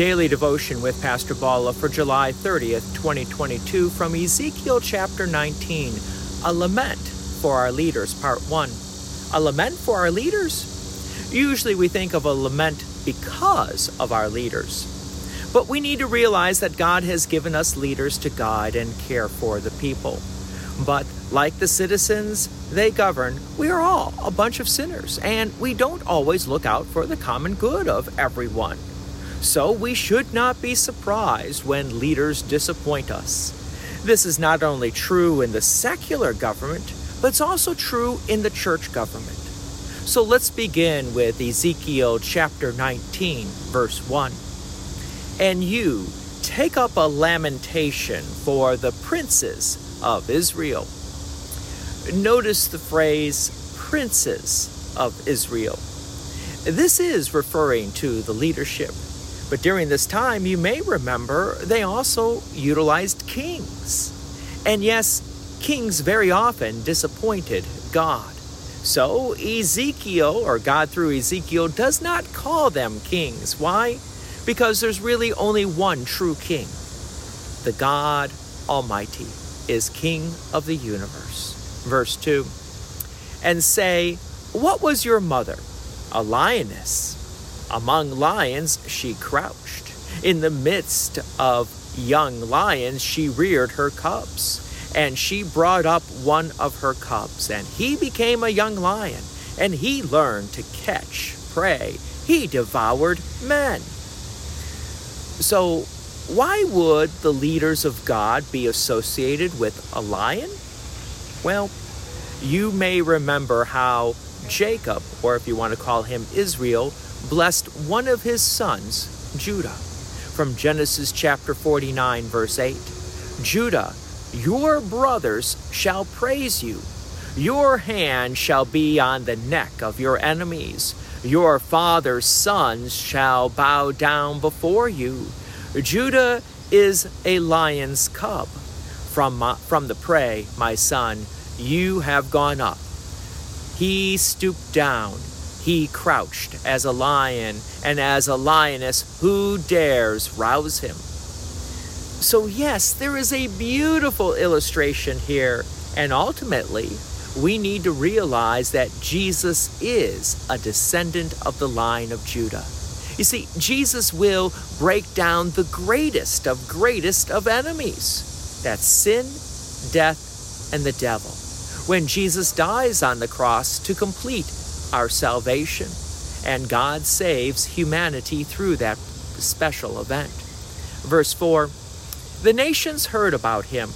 Daily Devotion with Pastor Bala for July 30th, 2022, from Ezekiel chapter 19 A Lament for Our Leaders, Part 1. A lament for our leaders? Usually we think of a lament because of our leaders. But we need to realize that God has given us leaders to guide and care for the people. But like the citizens they govern, we are all a bunch of sinners, and we don't always look out for the common good of everyone. So we should not be surprised when leaders disappoint us. This is not only true in the secular government, but it's also true in the church government. So let's begin with Ezekiel chapter 19, verse 1. And you take up a lamentation for the princes of Israel. Notice the phrase princes of Israel. This is referring to the leadership but during this time, you may remember they also utilized kings. And yes, kings very often disappointed God. So Ezekiel, or God through Ezekiel, does not call them kings. Why? Because there's really only one true king. The God Almighty is King of the universe. Verse 2 And say, What was your mother? A lioness among lions, she crouched. In the midst of young lions, she reared her cubs. And she brought up one of her cubs, and he became a young lion, and he learned to catch prey. He devoured men. So, why would the leaders of God be associated with a lion? Well, you may remember how Jacob, or if you want to call him Israel, blessed one of his sons, Judah. From Genesis chapter 49, verse 8 Judah, your brothers shall praise you. Your hand shall be on the neck of your enemies. Your father's sons shall bow down before you. Judah is a lion's cub. From, my, from the prey, my son, you have gone up. He stooped down he crouched as a lion, and as a lioness, who dares rouse him? So, yes, there is a beautiful illustration here, and ultimately, we need to realize that Jesus is a descendant of the line of Judah. You see, Jesus will break down the greatest of greatest of enemies that's sin, death, and the devil. When Jesus dies on the cross to complete our salvation. And God saves humanity through that special event. Verse 4 The nations heard about him.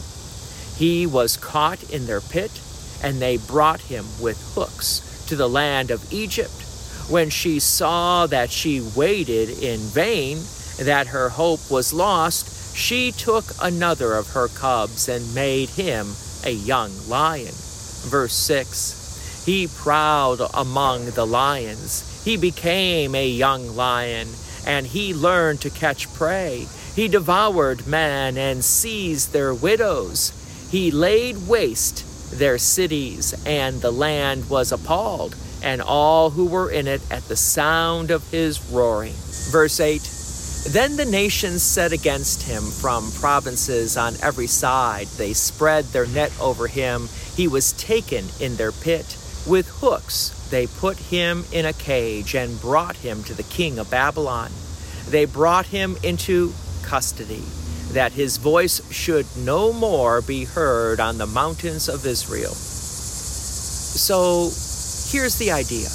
He was caught in their pit, and they brought him with hooks to the land of Egypt. When she saw that she waited in vain, that her hope was lost, she took another of her cubs and made him a young lion. Verse 6 he prowled among the lions. He became a young lion, and he learned to catch prey. He devoured men and seized their widows. He laid waste their cities, and the land was appalled, and all who were in it at the sound of his roaring. Verse 8 Then the nations set against him from provinces on every side. They spread their net over him. He was taken in their pit. With hooks, they put him in a cage and brought him to the king of Babylon. They brought him into custody, that his voice should no more be heard on the mountains of Israel. So here's the idea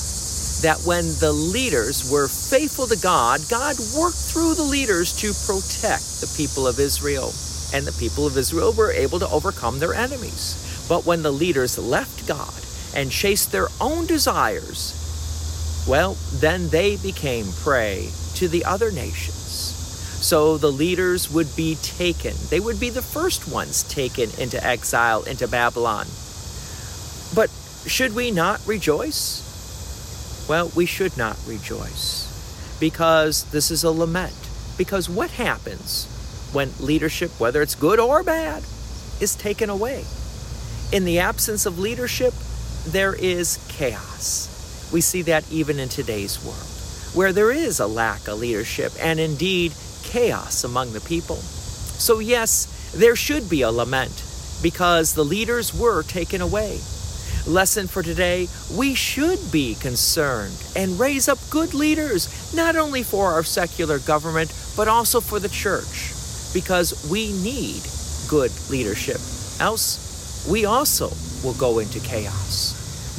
that when the leaders were faithful to God, God worked through the leaders to protect the people of Israel. And the people of Israel were able to overcome their enemies. But when the leaders left God, and chased their own desires, well, then they became prey to the other nations. So the leaders would be taken. They would be the first ones taken into exile into Babylon. But should we not rejoice? Well, we should not rejoice because this is a lament. Because what happens when leadership, whether it's good or bad, is taken away? In the absence of leadership, there is chaos. We see that even in today's world, where there is a lack of leadership, and indeed, chaos among the people. So, yes, there should be a lament because the leaders were taken away. Lesson for today we should be concerned and raise up good leaders, not only for our secular government, but also for the church, because we need good leadership. Else, we also will go into chaos.